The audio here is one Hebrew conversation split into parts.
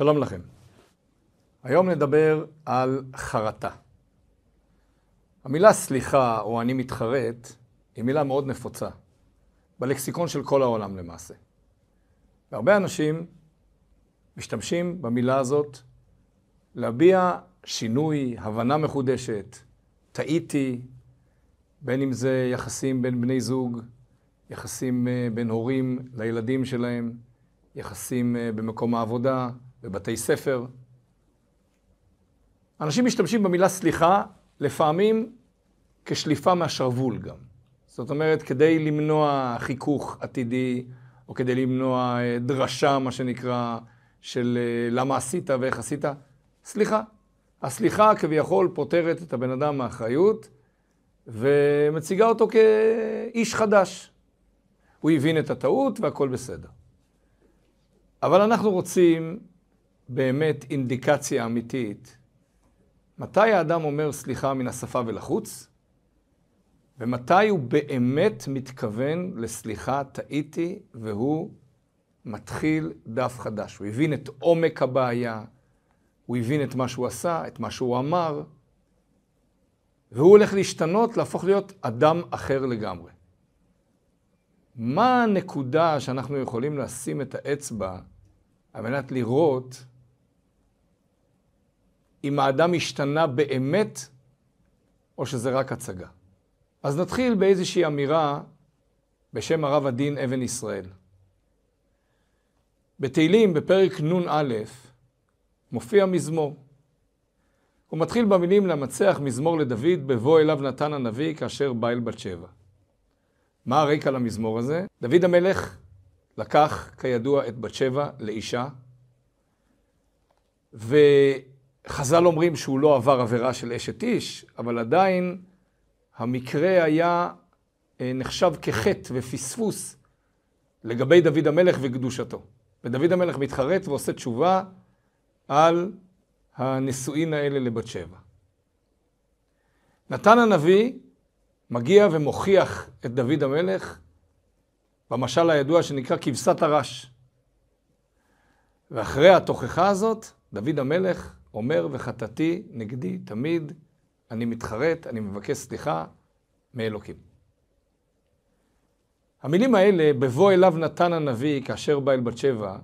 שלום לכם. היום נדבר על חרטה. המילה סליחה או אני מתחרט היא מילה מאוד נפוצה, בלקסיקון של כל העולם למעשה. והרבה אנשים משתמשים במילה הזאת להביע שינוי, הבנה מחודשת, טעיתי, בין אם זה יחסים בין בני זוג, יחסים אה, בין הורים לילדים שלהם, יחסים אה, במקום העבודה, בבתי ספר. אנשים משתמשים במילה סליחה לפעמים כשליפה מהשרוול גם. זאת אומרת, כדי למנוע חיכוך עתידי, או כדי למנוע אה, דרשה, מה שנקרא, של למה עשית ואיך עשית, סליחה. הסליחה כביכול פותרת את הבן אדם מאחריות ומציגה אותו כאיש חדש. הוא הבין את הטעות והכל בסדר. אבל אנחנו רוצים באמת אינדיקציה אמיתית. מתי האדם אומר סליחה מן השפה ולחוץ? ומתי הוא באמת מתכוון לסליחה, טעיתי, והוא מתחיל דף חדש. הוא הבין את עומק הבעיה, הוא הבין את מה שהוא עשה, את מה שהוא אמר, והוא הולך להשתנות, להפוך להיות אדם אחר לגמרי. מה הנקודה שאנחנו יכולים לשים את האצבע על מנת לראות אם האדם השתנה באמת או שזה רק הצגה? אז נתחיל באיזושהי אמירה בשם הרב הדין אבן ישראל. בתהילים, בפרק נ"א, מופיע מזמור. הוא מתחיל במילים למצח מזמור לדוד, בבוא אליו נתן הנביא כאשר בא אל בת שבע. מה הרקע למזמור הזה? דוד המלך לקח, כידוע, את בת שבע לאישה, וחז"ל אומרים שהוא לא עבר עבירה של אשת איש, אבל עדיין המקרה היה אה, נחשב כחטא ופספוס לגבי דוד המלך וקדושתו. ודוד המלך מתחרט ועושה תשובה על הנישואין האלה לבת שבע. נתן הנביא מגיע ומוכיח את דוד המלך במשל הידוע שנקרא כבשת הרש. ואחרי התוכחה הזאת, דוד המלך אומר, וחטאתי נגדי תמיד, אני מתחרט, אני מבקש סליחה מאלוקים. המילים האלה, בבוא אליו נתן הנביא כאשר בא אל בת שבע,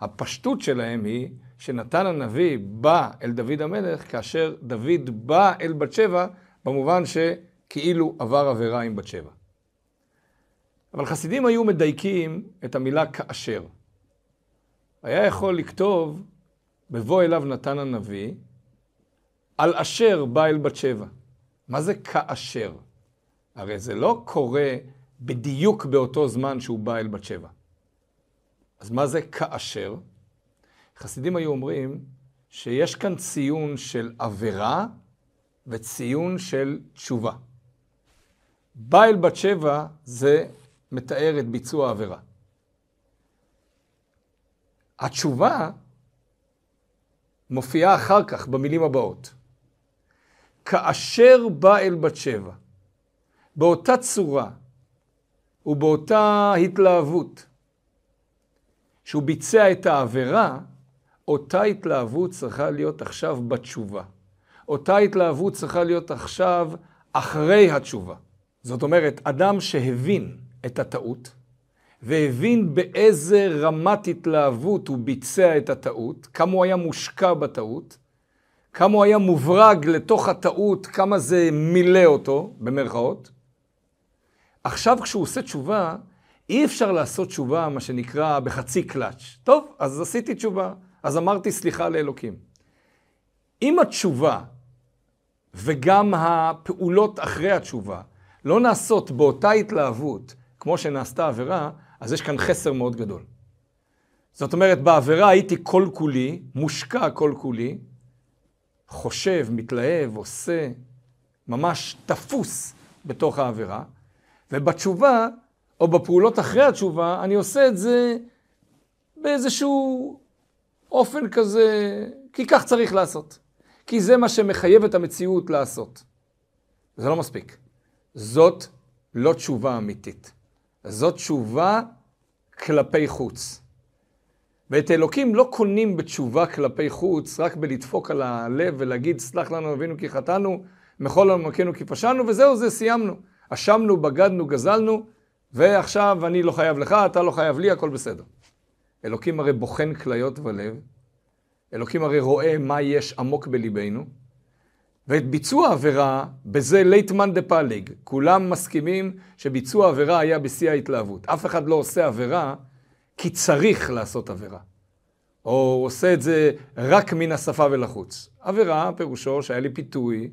הפשטות שלהם היא שנתן הנביא בא אל דוד המלך כאשר דוד בא אל בת שבע, במובן שכאילו עבר עבירה עם בת שבע. אבל חסידים היו מדייקים את המילה כאשר. היה יכול לכתוב, בבוא אליו נתן הנביא, על אשר בא אל בת שבע. מה זה כאשר? הרי זה לא קורה בדיוק באותו זמן שהוא בא אל בת שבע. אז מה זה כאשר? חסידים היו אומרים שיש כאן ציון של עבירה וציון של תשובה. בא אל בת שבע זה מתאר את ביצוע העבירה. התשובה מופיעה אחר כך במילים הבאות. כאשר בא אל בת שבע, באותה צורה ובאותה התלהבות שהוא ביצע את העבירה, אותה התלהבות צריכה להיות עכשיו בתשובה. אותה התלהבות צריכה להיות עכשיו אחרי התשובה. זאת אומרת, אדם שהבין את הטעות, והבין באיזה רמת התלהבות הוא ביצע את הטעות, כמה הוא היה מושקע בטעות, כמה הוא היה מוברג לתוך הטעות, כמה זה מילא אותו, במרכאות. עכשיו כשהוא עושה תשובה, אי אפשר לעשות תשובה, מה שנקרא, בחצי קלאץ'. טוב, אז עשיתי תשובה, אז אמרתי סליחה לאלוקים. אם התשובה וגם הפעולות אחרי התשובה לא נעשות באותה התלהבות כמו שנעשתה עבירה, אז יש כאן חסר מאוד גדול. זאת אומרת, בעבירה הייתי כל כולי, מושקע כל כולי, חושב, מתלהב, עושה, ממש תפוס בתוך העבירה, ובתשובה, או בפעולות אחרי התשובה, אני עושה את זה באיזשהו אופן כזה, כי כך צריך לעשות. כי זה מה שמחייב את המציאות לעשות. זה לא מספיק. זאת לא תשובה אמיתית. זאת תשובה כלפי חוץ. ואת אלוקים לא קונים בתשובה כלפי חוץ, רק בלדפוק על הלב ולהגיד, סלח לנו אבינו כי חטאנו, לנו מכנו כי פשענו, וזהו זה, סיימנו. אשמנו, בגדנו, גזלנו, ועכשיו אני לא חייב לך, אתה לא חייב לי, הכל בסדר. אלוקים הרי בוחן כליות ולב, אלוקים הרי רואה מה יש עמוק בליבנו, ואת ביצוע עבירה, בזה לייטמן דה פליג. כולם מסכימים שביצוע עבירה היה בשיא ההתלהבות. אף אחד לא עושה עבירה כי צריך לעשות עבירה. או עושה את זה רק מן השפה ולחוץ. עבירה, פירושו שהיה לי פיתוי,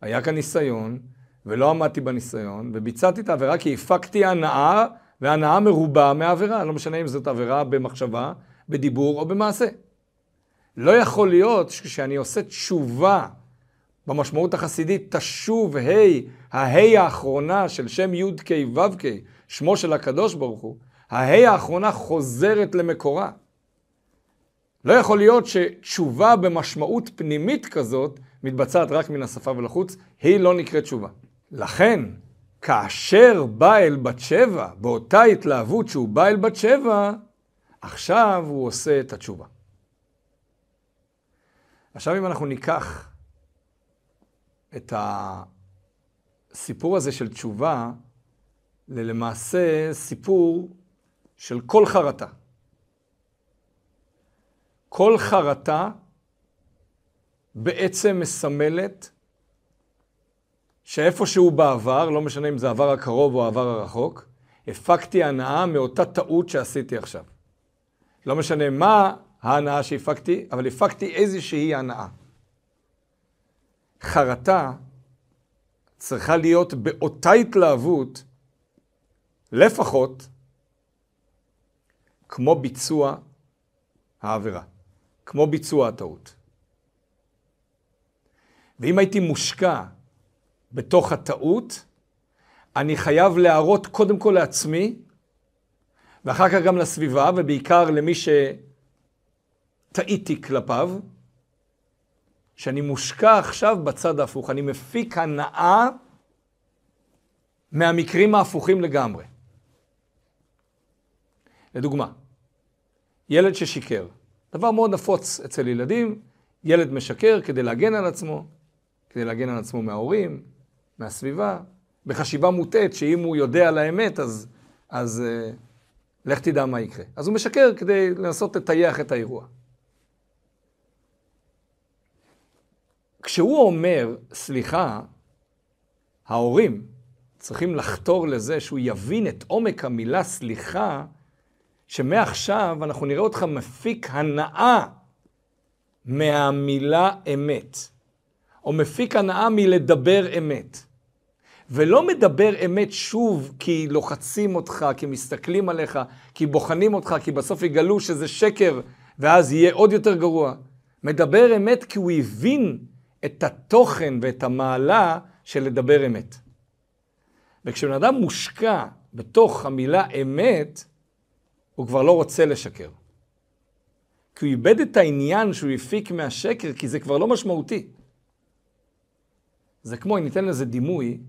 היה כאן ניסיון, ולא עמדתי בניסיון, וביצעתי את העבירה כי הפקתי הנאה, והנאה מרובה מהעבירה. לא משנה אם זאת עבירה במחשבה, בדיבור או במעשה. לא יכול להיות שכשאני עושה תשובה במשמעות החסידית, תשוב ה', הה' האחרונה של שם י' כ' ו' כ', שמו של הקדוש ברוך הוא, הה' האחרונה חוזרת למקורה. לא יכול להיות שתשובה במשמעות פנימית כזאת מתבצעת רק מן השפה ולחוץ, היא לא נקראת תשובה. לכן, כאשר בא אל בת שבע, באותה התלהבות שהוא בא אל בת שבע, עכשיו הוא עושה את התשובה. עכשיו אם אנחנו ניקח את הסיפור הזה של תשובה, ללמעשה סיפור של כל חרטה. כל חרטה בעצם מסמלת שאיפשהו בעבר, לא משנה אם זה העבר הקרוב או העבר הרחוק, הפקתי הנאה מאותה טעות שעשיתי עכשיו. לא משנה מה ההנאה שהפקתי, אבל הפקתי איזושהי הנאה. חרטה צריכה להיות באותה התלהבות, לפחות, כמו ביצוע העבירה, כמו ביצוע הטעות. ואם הייתי מושקע בתוך הטעות, אני חייב להראות קודם כל לעצמי, ואחר כך גם לסביבה, ובעיקר למי שטעיתי כלפיו, שאני מושקע עכשיו בצד ההפוך. אני מפיק הנאה מהמקרים ההפוכים לגמרי. לדוגמה, ילד ששיקר. דבר מאוד נפוץ אצל ילדים, ילד משקר כדי להגן על עצמו, כדי להגן על עצמו מההורים, מהסביבה, בחשיבה מוטעית שאם הוא יודע על האמת, אז, אז uh, לך תדע מה יקרה. אז הוא משקר כדי לנסות לטייח את האירוע. כשהוא אומר, סליחה, ההורים צריכים לחתור לזה שהוא יבין את עומק המילה סליחה, שמעכשיו אנחנו נראה אותך מפיק הנאה מהמילה אמת, או מפיק הנאה מלדבר אמת. ולא מדבר אמת שוב כי לוחצים אותך, כי מסתכלים עליך, כי בוחנים אותך, כי בסוף יגלו שזה שקר, ואז יהיה עוד יותר גרוע. מדבר אמת כי הוא הבין את התוכן ואת המעלה של לדבר אמת. וכשבן אדם מושקע בתוך המילה אמת, הוא כבר לא רוצה לשקר. כי הוא איבד את העניין שהוא הפיק מהשקר, כי זה כבר לא משמעותי. זה כמו, אם ניתן לזה דימוי,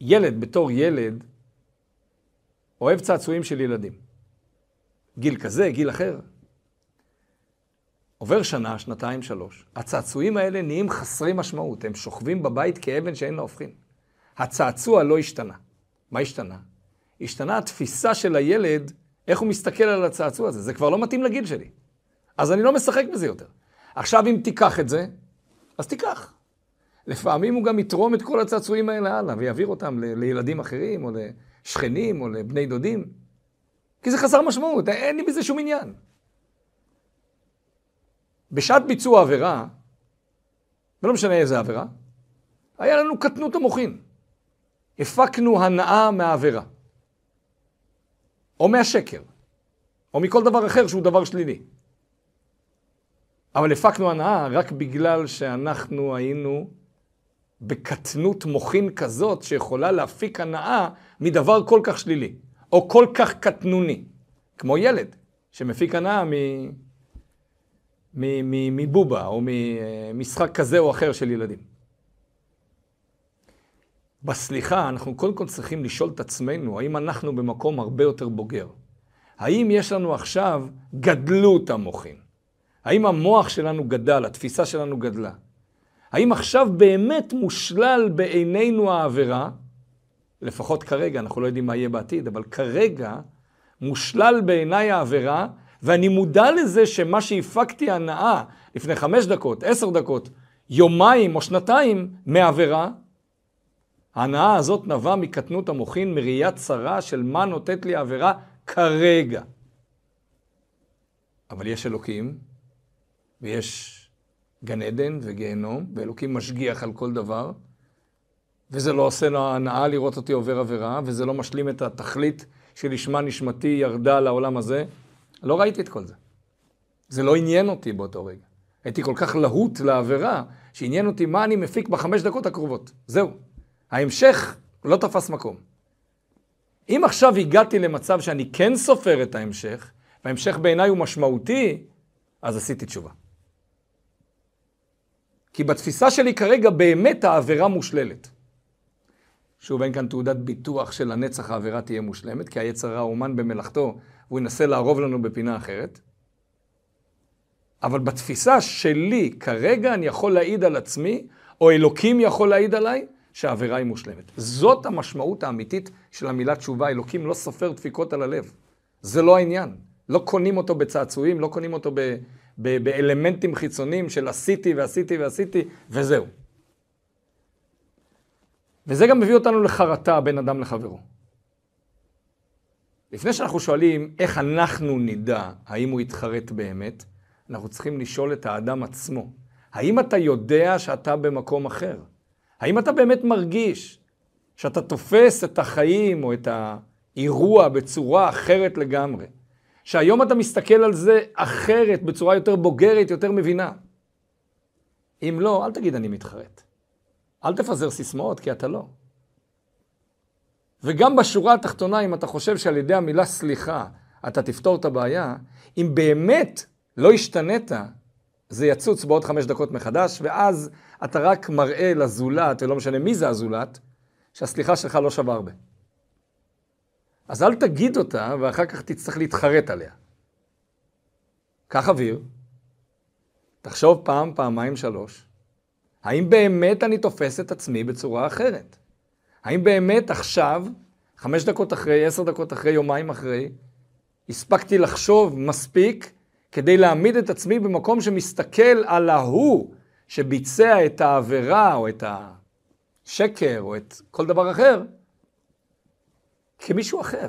ילד בתור ילד אוהב צעצועים של ילדים. גיל כזה, גיל אחר. עובר שנה, שנתיים, שלוש. הצעצועים האלה נהיים חסרי משמעות. הם שוכבים בבית כאבן שאין לה הופכין. הצעצוע לא השתנה. מה השתנה? השתנה התפיסה של הילד, איך הוא מסתכל על הצעצוע הזה. זה כבר לא מתאים לגיל שלי. אז אני לא משחק בזה יותר. עכשיו, אם תיקח את זה, אז תיקח. לפעמים הוא גם יתרום את כל הצעצועים האלה הלאה, ויעביר אותם ל- לילדים אחרים, או לשכנים, או לבני דודים. כי זה חסר משמעות, אין לי בזה שום עניין. בשעת ביצוע עבירה, ולא משנה איזה עבירה, היה לנו קטנות המוחין. הפקנו הנאה מהעבירה. או מהשקר, או מכל דבר אחר שהוא דבר שלילי. אבל הפקנו הנאה רק בגלל שאנחנו היינו בקטנות מוחין כזאת שיכולה להפיק הנאה מדבר כל כך שלילי, או כל כך קטנוני, כמו ילד שמפיק הנאה מבובה או ממשחק כזה או אחר של ילדים. בסליחה אנחנו קודם כל צריכים לשאול את עצמנו, האם אנחנו במקום הרבה יותר בוגר? האם יש לנו עכשיו גדלות המוחין? האם המוח שלנו גדל, התפיסה שלנו גדלה? האם עכשיו באמת מושלל בעינינו העבירה? לפחות כרגע, אנחנו לא יודעים מה יהיה בעתיד, אבל כרגע מושלל בעיניי העבירה, ואני מודע לזה שמה שהפקתי הנאה לפני חמש דקות, עשר דקות, יומיים או שנתיים מעבירה, ההנאה הזאת נבעה מקטנות המוחין, מראיית צרה של מה נותנת לי העבירה כרגע. אבל יש אלוקים, ויש גן עדן וגיהנום, ואלוקים משגיח על כל דבר, וזה לא עושה לו הנאה לראות אותי עובר עבירה, וזה לא משלים את התכלית שלשמה נשמתי ירדה לעולם הזה. לא ראיתי את כל זה. זה לא עניין אותי באותו רגע. הייתי כל כך להוט לעבירה, שעניין אותי מה אני מפיק בחמש דקות הקרובות. זהו. ההמשך לא תפס מקום. אם עכשיו הגעתי למצב שאני כן סופר את ההמשך, וההמשך בעיניי הוא משמעותי, אז עשיתי תשובה. כי בתפיסה שלי כרגע באמת העבירה מושללת. שוב, אין כאן תעודת ביטוח של הנצח העבירה תהיה מושלמת, כי היצר הרע אומן במלאכתו, והוא ינסה לערוב לנו בפינה אחרת. אבל בתפיסה שלי, כרגע אני יכול להעיד על עצמי, או אלוקים יכול להעיד עליי, שהעבירה היא מושלמת. זאת המשמעות האמיתית של המילה תשובה. אלוקים לא סופר דפיקות על הלב. זה לא העניין. לא קונים אותו בצעצועים, לא קונים אותו ב, ב, באלמנטים חיצוניים של עשיתי ועשיתי ועשיתי, וזהו. וזה גם מביא אותנו לחרטה בין אדם לחברו. לפני שאנחנו שואלים איך אנחנו נדע האם הוא יתחרט באמת, אנחנו צריכים לשאול את האדם עצמו. האם אתה יודע שאתה במקום אחר? האם אתה באמת מרגיש שאתה תופס את החיים או את האירוע בצורה אחרת לגמרי? שהיום אתה מסתכל על זה אחרת, בצורה יותר בוגרת, יותר מבינה. אם לא, אל תגיד אני מתחרט. אל תפזר סיסמאות, כי אתה לא. וגם בשורה התחתונה, אם אתה חושב שעל ידי המילה סליחה אתה תפתור את הבעיה, אם באמת לא השתנית, זה יצוץ בעוד חמש דקות מחדש, ואז אתה רק מראה לזולת, ולא משנה מי זה הזולת, שהסליחה שלך לא שווה הרבה. אז אל תגיד אותה, ואחר כך תצטרך להתחרט עליה. קח אוויר, תחשוב פעם, פעמיים, שלוש, האם באמת אני תופס את עצמי בצורה אחרת? האם באמת עכשיו, חמש דקות אחרי, עשר דקות אחרי, יומיים אחרי, הספקתי לחשוב מספיק כדי להעמיד את עצמי במקום שמסתכל על ההוא שביצע את העבירה או את השקר או את כל דבר אחר, כמישהו אחר.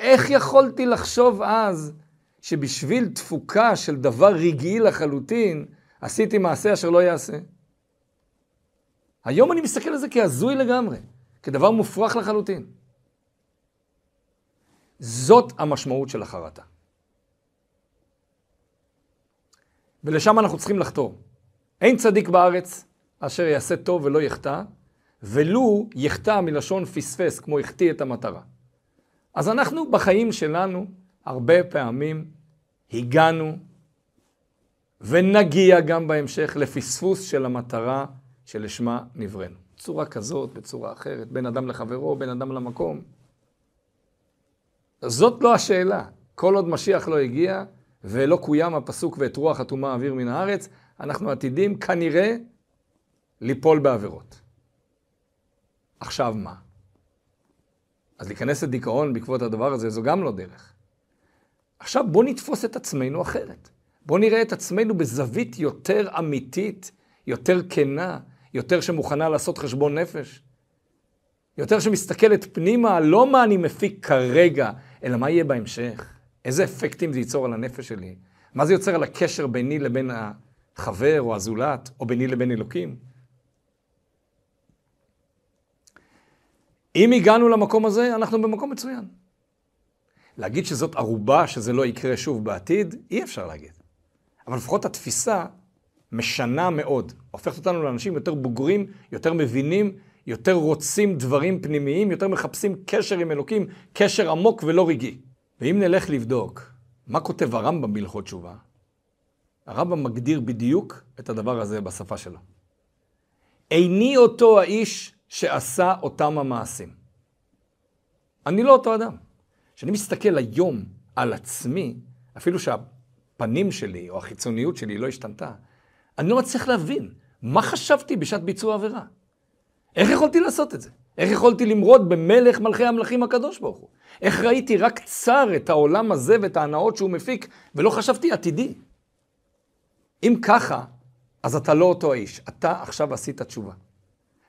איך יכולתי לחשוב אז שבשביל תפוקה של דבר רגעי לחלוטין, עשיתי מעשה אשר לא יעשה? היום אני מסתכל על זה כהזוי לגמרי, כדבר מופרך לחלוטין. זאת המשמעות של החרטה. ולשם אנחנו צריכים לחתור. אין צדיק בארץ אשר יעשה טוב ולא יחטא, ולו יחטא מלשון פספס, כמו החטיא את המטרה. אז אנחנו בחיים שלנו הרבה פעמים הגענו ונגיע גם בהמשך לפספוס של המטרה שלשמה נבראנו. בצורה כזאת, בצורה אחרת, בין אדם לחברו, בין אדם למקום. זאת לא השאלה. כל עוד משיח לא הגיע ולא קוים הפסוק ואת רוח הטומאה אוויר מן הארץ, אנחנו עתידים כנראה ליפול בעבירות. עכשיו מה? אז להיכנס לדיכאון בעקבות הדבר הזה, זו גם לא דרך. עכשיו בואו נתפוס את עצמנו אחרת. בואו נראה את עצמנו בזווית יותר אמיתית, יותר כנה, יותר שמוכנה לעשות חשבון נפש. יותר שמסתכלת פנימה, לא מה אני מפיק כרגע, אלא מה יהיה בהמשך. איזה אפקטים זה ייצור על הנפש שלי. מה זה יוצר על הקשר ביני לבין החבר או הזולת, או ביני לבין אלוקים. אם הגענו למקום הזה, אנחנו במקום מצוין. להגיד שזאת ערובה, שזה לא יקרה שוב בעתיד, אי אפשר להגיד. אבל לפחות התפיסה משנה מאוד. הופכת אותנו לאנשים יותר בוגרים, יותר מבינים, יותר רוצים דברים פנימיים, יותר מחפשים קשר עם אלוקים, קשר עמוק ולא רגעי. ואם נלך לבדוק מה כותב הרמב"ם בהלכות תשובה, הרמב"ם מגדיר בדיוק את הדבר הזה בשפה שלו. איני אותו האיש שעשה אותם המעשים. אני לא אותו אדם. כשאני מסתכל היום על עצמי, אפילו שהפנים שלי או החיצוניות שלי לא השתנתה, אני לא מצליח להבין מה חשבתי בשעת ביצוע עבירה. איך יכולתי לעשות את זה? איך יכולתי למרוד במלך מלכי המלכים הקדוש ברוך הוא? איך ראיתי רק צר את העולם הזה ואת ההנאות שהוא מפיק, ולא חשבתי עתידי? אם ככה, אז אתה לא אותו האיש. אתה עכשיו עשית תשובה.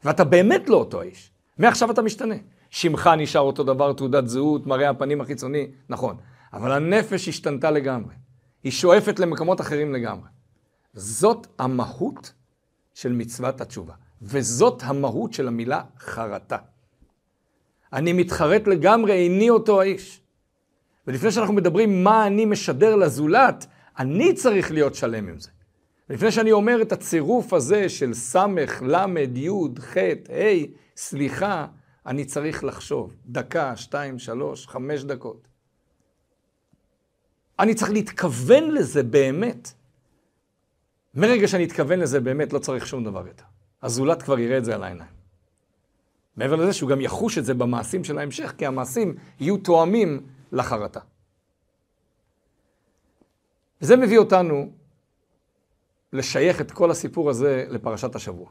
ואתה באמת לא אותו האיש. מעכשיו אתה משתנה. שמך נשאר אותו דבר, תעודת זהות, מראה הפנים החיצוני, נכון. אבל הנפש השתנתה לגמרי. היא שואפת למקומות אחרים לגמרי. זאת המהות של מצוות התשובה. וזאת המהות של המילה חרטה. אני מתחרט לגמרי, איני אותו האיש. ולפני שאנחנו מדברים מה אני משדר לזולת, אני צריך להיות שלם עם זה. לפני שאני אומר את הצירוף הזה של סמך, למד, יוד, חטא, ה', סליחה, אני צריך לחשוב. דקה, שתיים, שלוש, חמש דקות. אני צריך להתכוון לזה באמת. מרגע שאני אתכוון לזה באמת, לא צריך שום דבר יותר. הזולת כבר יראה את זה על העיניים. מעבר לזה שהוא גם יחוש את זה במעשים של ההמשך, כי המעשים יהיו תואמים לחרטה. וזה מביא אותנו לשייך את כל הסיפור הזה לפרשת השבוע.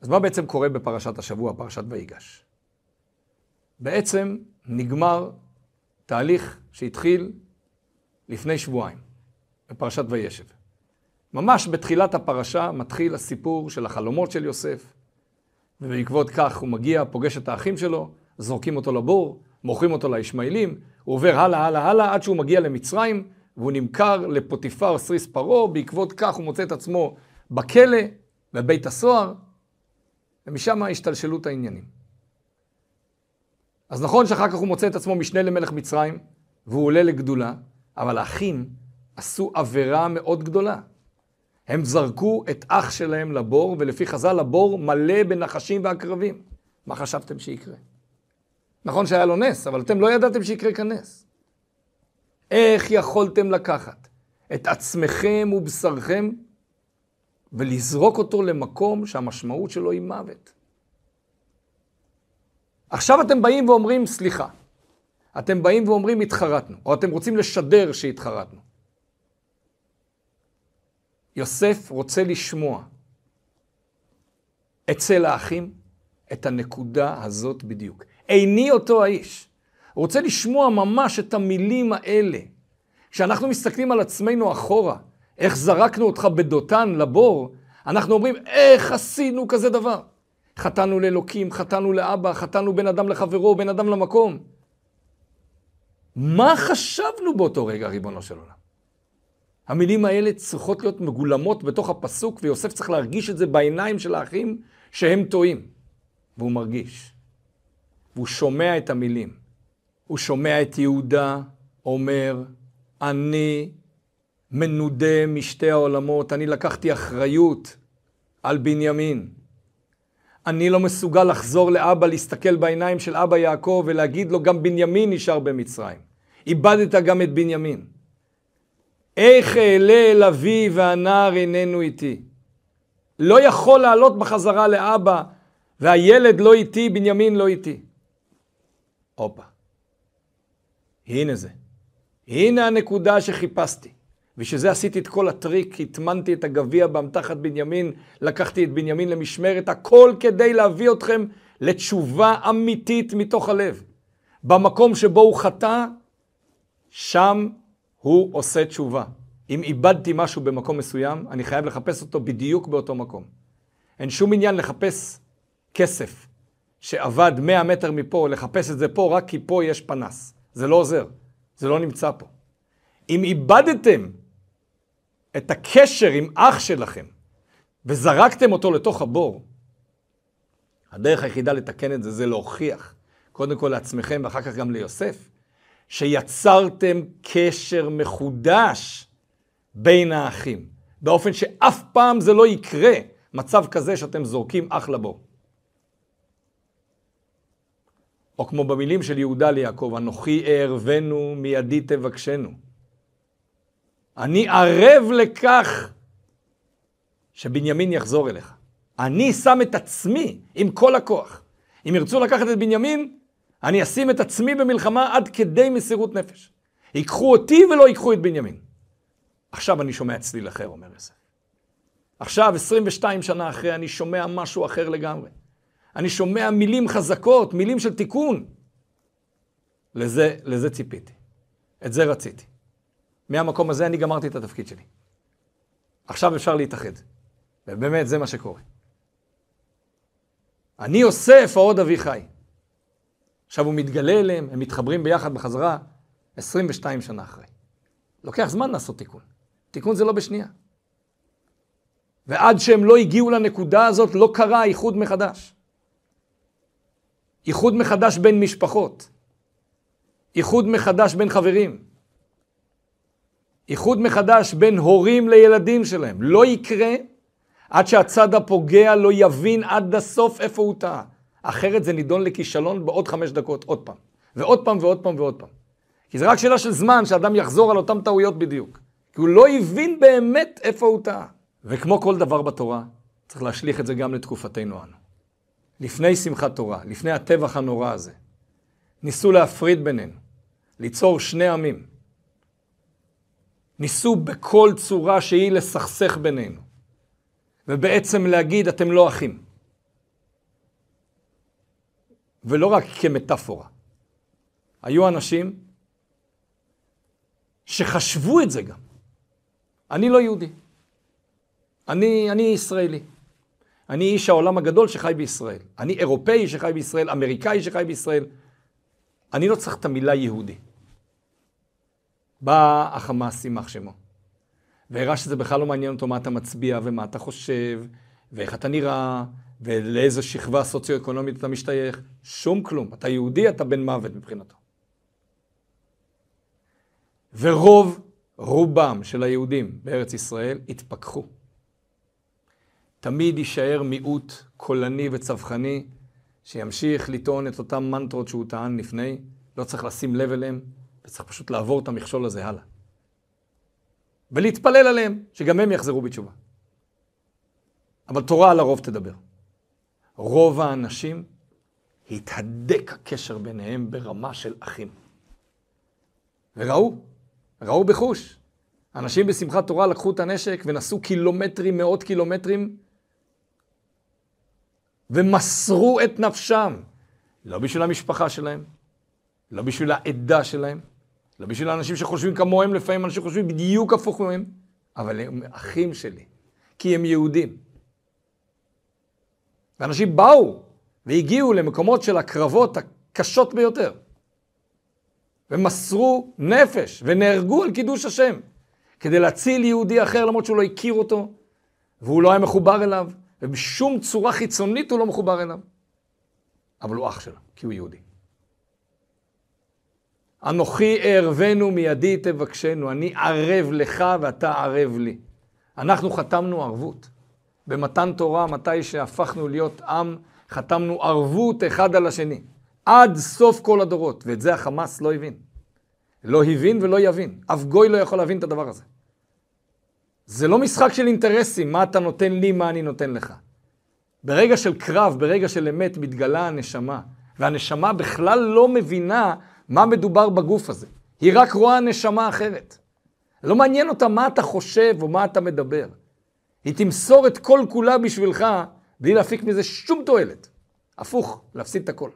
אז מה בעצם קורה בפרשת השבוע, פרשת ויגש? בעצם נגמר תהליך שהתחיל לפני שבועיים, בפרשת וישב. ממש בתחילת הפרשה מתחיל הסיפור של החלומות של יוסף, ובעקבות כך הוא מגיע, פוגש את האחים שלו, זורקים אותו לבור, מוכרים אותו לישמעאלים, הוא עובר הלאה, הלאה, הלאה, עד שהוא מגיע למצרים, והוא נמכר לפוטיפר סריס פרעה, בעקבות כך הוא מוצא את עצמו בכלא, בבית הסוהר, ומשם השתלשלות העניינים. אז נכון שאחר כך הוא מוצא את עצמו משנה למלך מצרים, והוא עולה לגדולה, אבל האחים עשו עבירה מאוד גדולה. הם זרקו את אח שלהם לבור, ולפי חז"ל הבור מלא בנחשים ועקרבים. מה חשבתם שיקרה? נכון שהיה לו נס, אבל אתם לא ידעתם שיקרה כאן נס. איך יכולתם לקחת את עצמכם ובשרכם ולזרוק אותו למקום שהמשמעות שלו היא מוות? עכשיו אתם באים ואומרים סליחה. אתם באים ואומרים התחרטנו, או אתם רוצים לשדר שהתחרטנו. יוסף רוצה לשמוע אצל האחים את הנקודה הזאת בדיוק. איני אותו האיש. הוא רוצה לשמוע ממש את המילים האלה. כשאנחנו מסתכלים על עצמנו אחורה, איך זרקנו אותך בדותן לבור, אנחנו אומרים, איך עשינו כזה דבר? חטאנו לאלוקים, חטאנו לאבא, חטאנו בין אדם לחברו, בין אדם למקום. מה חשבנו באותו רגע, ריבונו של עולם? המילים האלה צריכות להיות מגולמות בתוך הפסוק, ויוסף צריך להרגיש את זה בעיניים של האחים שהם טועים. והוא מרגיש. והוא שומע את המילים. הוא שומע את יהודה אומר, אני מנודה משתי העולמות, אני לקחתי אחריות על בנימין. אני לא מסוגל לחזור לאבא, להסתכל בעיניים של אבא יעקב ולהגיד לו, גם בנימין נשאר במצרים. איבדת גם את בנימין. איך אעלה אל אבי והנער איננו איתי? לא יכול לעלות בחזרה לאבא, והילד לא איתי, בנימין לא איתי. הופה. הנה זה. הנה הנקודה שחיפשתי. בשביל זה עשיתי את כל הטריק, הטמנתי את הגביע באמתחת בנימין, לקחתי את בנימין למשמרת, הכל כדי להביא אתכם לתשובה אמיתית מתוך הלב. במקום שבו הוא חטא, שם הוא עושה תשובה. אם איבדתי משהו במקום מסוים, אני חייב לחפש אותו בדיוק באותו מקום. אין שום עניין לחפש כסף שאבד 100 מטר מפה, לחפש את זה פה רק כי פה יש פנס. זה לא עוזר, זה לא נמצא פה. אם איבדתם את הקשר עם אח שלכם וזרקתם אותו לתוך הבור, הדרך היחידה לתקן את זה זה להוכיח, קודם כל לעצמכם ואחר כך גם ליוסף, שיצרתם קשר מחודש בין האחים, באופן שאף פעם זה לא יקרה מצב כזה שאתם זורקים אח לבור. או כמו במילים של יהודה ליעקב, אנוכי אערבנו מידי תבקשנו. אני ערב לכך שבנימין יחזור אליך. אני שם את עצמי עם כל הכוח. אם ירצו לקחת את בנימין, אני אשים את עצמי במלחמה עד כדי מסירות נפש. ייקחו אותי ולא ייקחו את בנימין. עכשיו אני שומע צליל אחר, אומר יוסף. עכשיו, 22 שנה אחרי, אני שומע משהו אחר לגמרי. אני שומע מילים חזקות, מילים של תיקון. לזה, לזה ציפיתי. את זה רציתי. מהמקום הזה אני גמרתי את התפקיד שלי. עכשיו אפשר להתאחד. ובאמת, זה מה שקורה. אני יוסף, העוד אבי חי. עכשיו הוא מתגלה אליהם, הם מתחברים ביחד בחזרה 22 שנה אחרי. לוקח זמן לעשות תיקון. תיקון זה לא בשנייה. ועד שהם לא הגיעו לנקודה הזאת, לא קרה איחוד מחדש. איחוד מחדש בין משפחות. איחוד מחדש בין חברים. איחוד מחדש בין הורים לילדים שלהם. לא יקרה עד שהצד הפוגע לא יבין עד הסוף איפה הוא טעה. אחרת זה נידון לכישלון בעוד חמש דקות, עוד פעם. ועוד פעם ועוד פעם ועוד פעם. כי זה רק שאלה של זמן שאדם יחזור על אותן טעויות בדיוק. כי הוא לא הבין באמת איפה הוא טעה. וכמו כל דבר בתורה, צריך להשליך את זה גם לתקופתנו אנו. לפני שמחת תורה, לפני הטבח הנורא הזה, ניסו להפריד בינינו, ליצור שני עמים. ניסו בכל צורה שהיא לסכסך בינינו, ובעצם להגיד, אתם לא אחים. ולא רק כמטאפורה. היו אנשים שחשבו את זה גם. אני לא יהודי. אני, אני ישראלי. אני איש העולם הגדול שחי בישראל. אני אירופאי שחי בישראל, אמריקאי שחי בישראל. אני לא צריך את המילה יהודי. בא החמאס, יימח שמו, והראה שזה בכלל לא מעניין אותו מה אתה מצביע ומה אתה חושב, ואיך אתה נראה, ולאיזו שכבה סוציו-אקונומית אתה משתייך. שום כלום. אתה יהודי, אתה בן מוות מבחינתו. ורוב, רובם של היהודים בארץ ישראל התפכחו. תמיד יישאר מיעוט קולני וצווחני שימשיך לטעון את אותם מנטרות שהוא טען לפני, לא צריך לשים לב אליהם, וצריך פשוט לעבור את המכשול הזה הלאה. ולהתפלל עליהם, שגם הם יחזרו בתשובה. אבל תורה על הרוב תדבר. רוב האנשים, התהדק הקשר ביניהם ברמה של אחים. וראו, ראו בחוש. אנשים בשמחת תורה לקחו את הנשק ונסעו קילומטרים, מאות קילומטרים, ומסרו את נפשם. לא בשביל המשפחה שלהם, לא בשביל העדה שלהם, לא בשביל האנשים שחושבים כמוהם, לפעמים אנשים חושבים בדיוק הפוך מהם, אבל הם אחים שלי, כי הם יהודים. ואנשים באו והגיעו למקומות של הקרבות הקשות ביותר. ומסרו נפש ונהרגו על קידוש השם כדי להציל יהודי אחר למרות שהוא לא הכיר אותו והוא לא היה מחובר אליו ובשום צורה חיצונית הוא לא מחובר אליו. אבל הוא אח שלו, כי הוא יהודי. אנוכי אערבנו מידי תבקשנו, אני ערב לך ואתה ערב לי. אנחנו חתמנו ערבות. במתן תורה, מתי שהפכנו להיות עם, חתמנו ערבות אחד על השני. עד סוף כל הדורות, ואת זה החמאס לא הבין. לא הבין ולא יבין. אף גוי לא יכול להבין את הדבר הזה. זה לא משחק של אינטרסים, מה אתה נותן לי, מה אני נותן לך. ברגע של קרב, ברגע של אמת, מתגלה הנשמה. והנשמה בכלל לא מבינה מה מדובר בגוף הזה. היא רק רואה נשמה אחרת. לא מעניין אותה מה אתה חושב או מה אתה מדבר. היא תמסור את כל כולה בשבילך, בלי להפיק מזה שום תועלת. הפוך, להפסיד את הכל.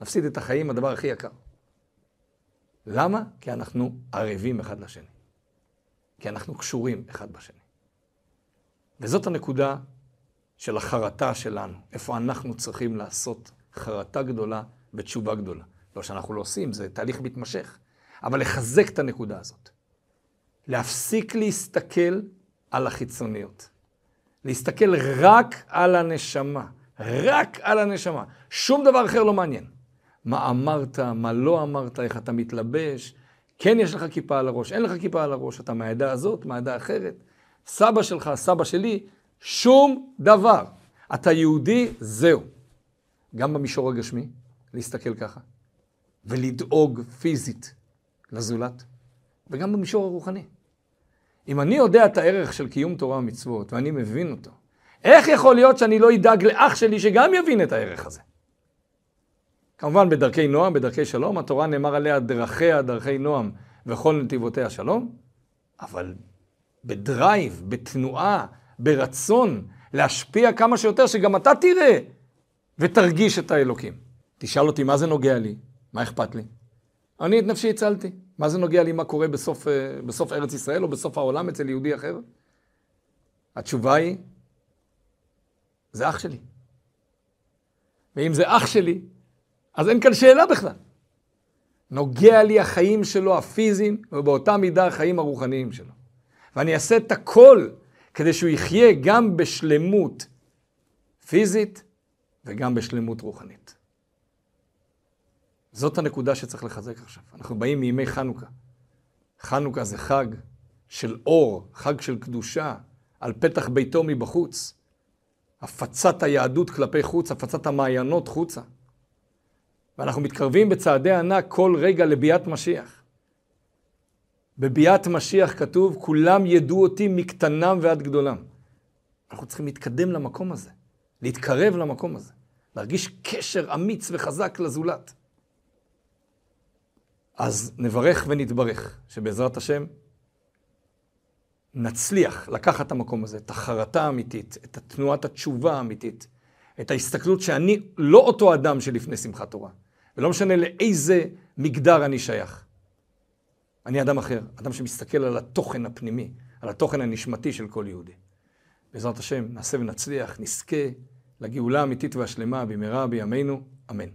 להפסיד את החיים, הדבר הכי יקר. למה? כי אנחנו ערבים אחד לשני. כי אנחנו קשורים אחד בשני. וזאת הנקודה של החרטה שלנו, איפה אנחנו צריכים לעשות חרטה גדולה ותשובה גדולה. לא שאנחנו לא עושים, זה תהליך מתמשך, אבל לחזק את הנקודה הזאת. להפסיק להסתכל על החיצוניות. להסתכל רק על הנשמה, רק על הנשמה. שום דבר אחר לא מעניין. מה אמרת, מה לא אמרת, איך אתה מתלבש, כן יש לך כיפה על הראש, אין לך כיפה על הראש, אתה מהעדה הזאת, מהעדה אחרת. סבא שלך, סבא שלי, שום דבר. אתה יהודי, זהו. גם במישור הגשמי, להסתכל ככה. ולדאוג פיזית לזולת, וגם במישור הרוחני. אם אני יודע את הערך של קיום תורה ומצוות, ואני מבין אותו, איך יכול להיות שאני לא אדאג לאח שלי שגם יבין את הערך הזה? כמובן בדרכי נועם, בדרכי שלום, התורה נאמר עליה דרכיה דרכי נועם וכל נתיבותיה שלום, אבל בדרייב, בתנועה, ברצון, להשפיע כמה שיותר, שגם אתה תראה ותרגיש את האלוקים. תשאל אותי, מה זה נוגע לי? מה אכפת לי? אני את נפשי הצלתי. מה זה נוגע לי מה קורה בסוף, אה, בסוף ארץ ישראל או בסוף העולם אצל יהודי אחר? התשובה היא, זה אח שלי. ואם זה אח שלי, אז אין כאן שאלה בכלל. נוגע לי החיים שלו הפיזיים, ובאותה מידה החיים הרוחניים שלו. ואני אעשה את הכל כדי שהוא יחיה גם בשלמות פיזית וגם בשלמות רוחנית. זאת הנקודה שצריך לחזק עכשיו. אנחנו באים מימי חנוכה. חנוכה זה חג של אור, חג של קדושה, על פתח ביתו מבחוץ. הפצת היהדות כלפי חוץ, הפצת המעיינות חוצה. ואנחנו מתקרבים בצעדי ענק כל רגע לביאת משיח. בביאת משיח כתוב, כולם ידעו אותי מקטנם ועד גדולם. אנחנו צריכים להתקדם למקום הזה, להתקרב למקום הזה, להרגיש קשר אמיץ וחזק לזולת. אז נברך ונתברך, שבעזרת השם נצליח לקחת את המקום הזה, את החרטה האמיתית, את תנועת התשובה האמיתית, את ההסתכלות שאני לא אותו אדם שלפני שמחת תורה, ולא משנה לאיזה מגדר אני שייך. אני אדם אחר, אדם שמסתכל על התוכן הפנימי, על התוכן הנשמתי של כל יהודי. בעזרת השם, נעשה ונצליח, נזכה לגאולה האמיתית והשלמה במהרה בימינו, אמן.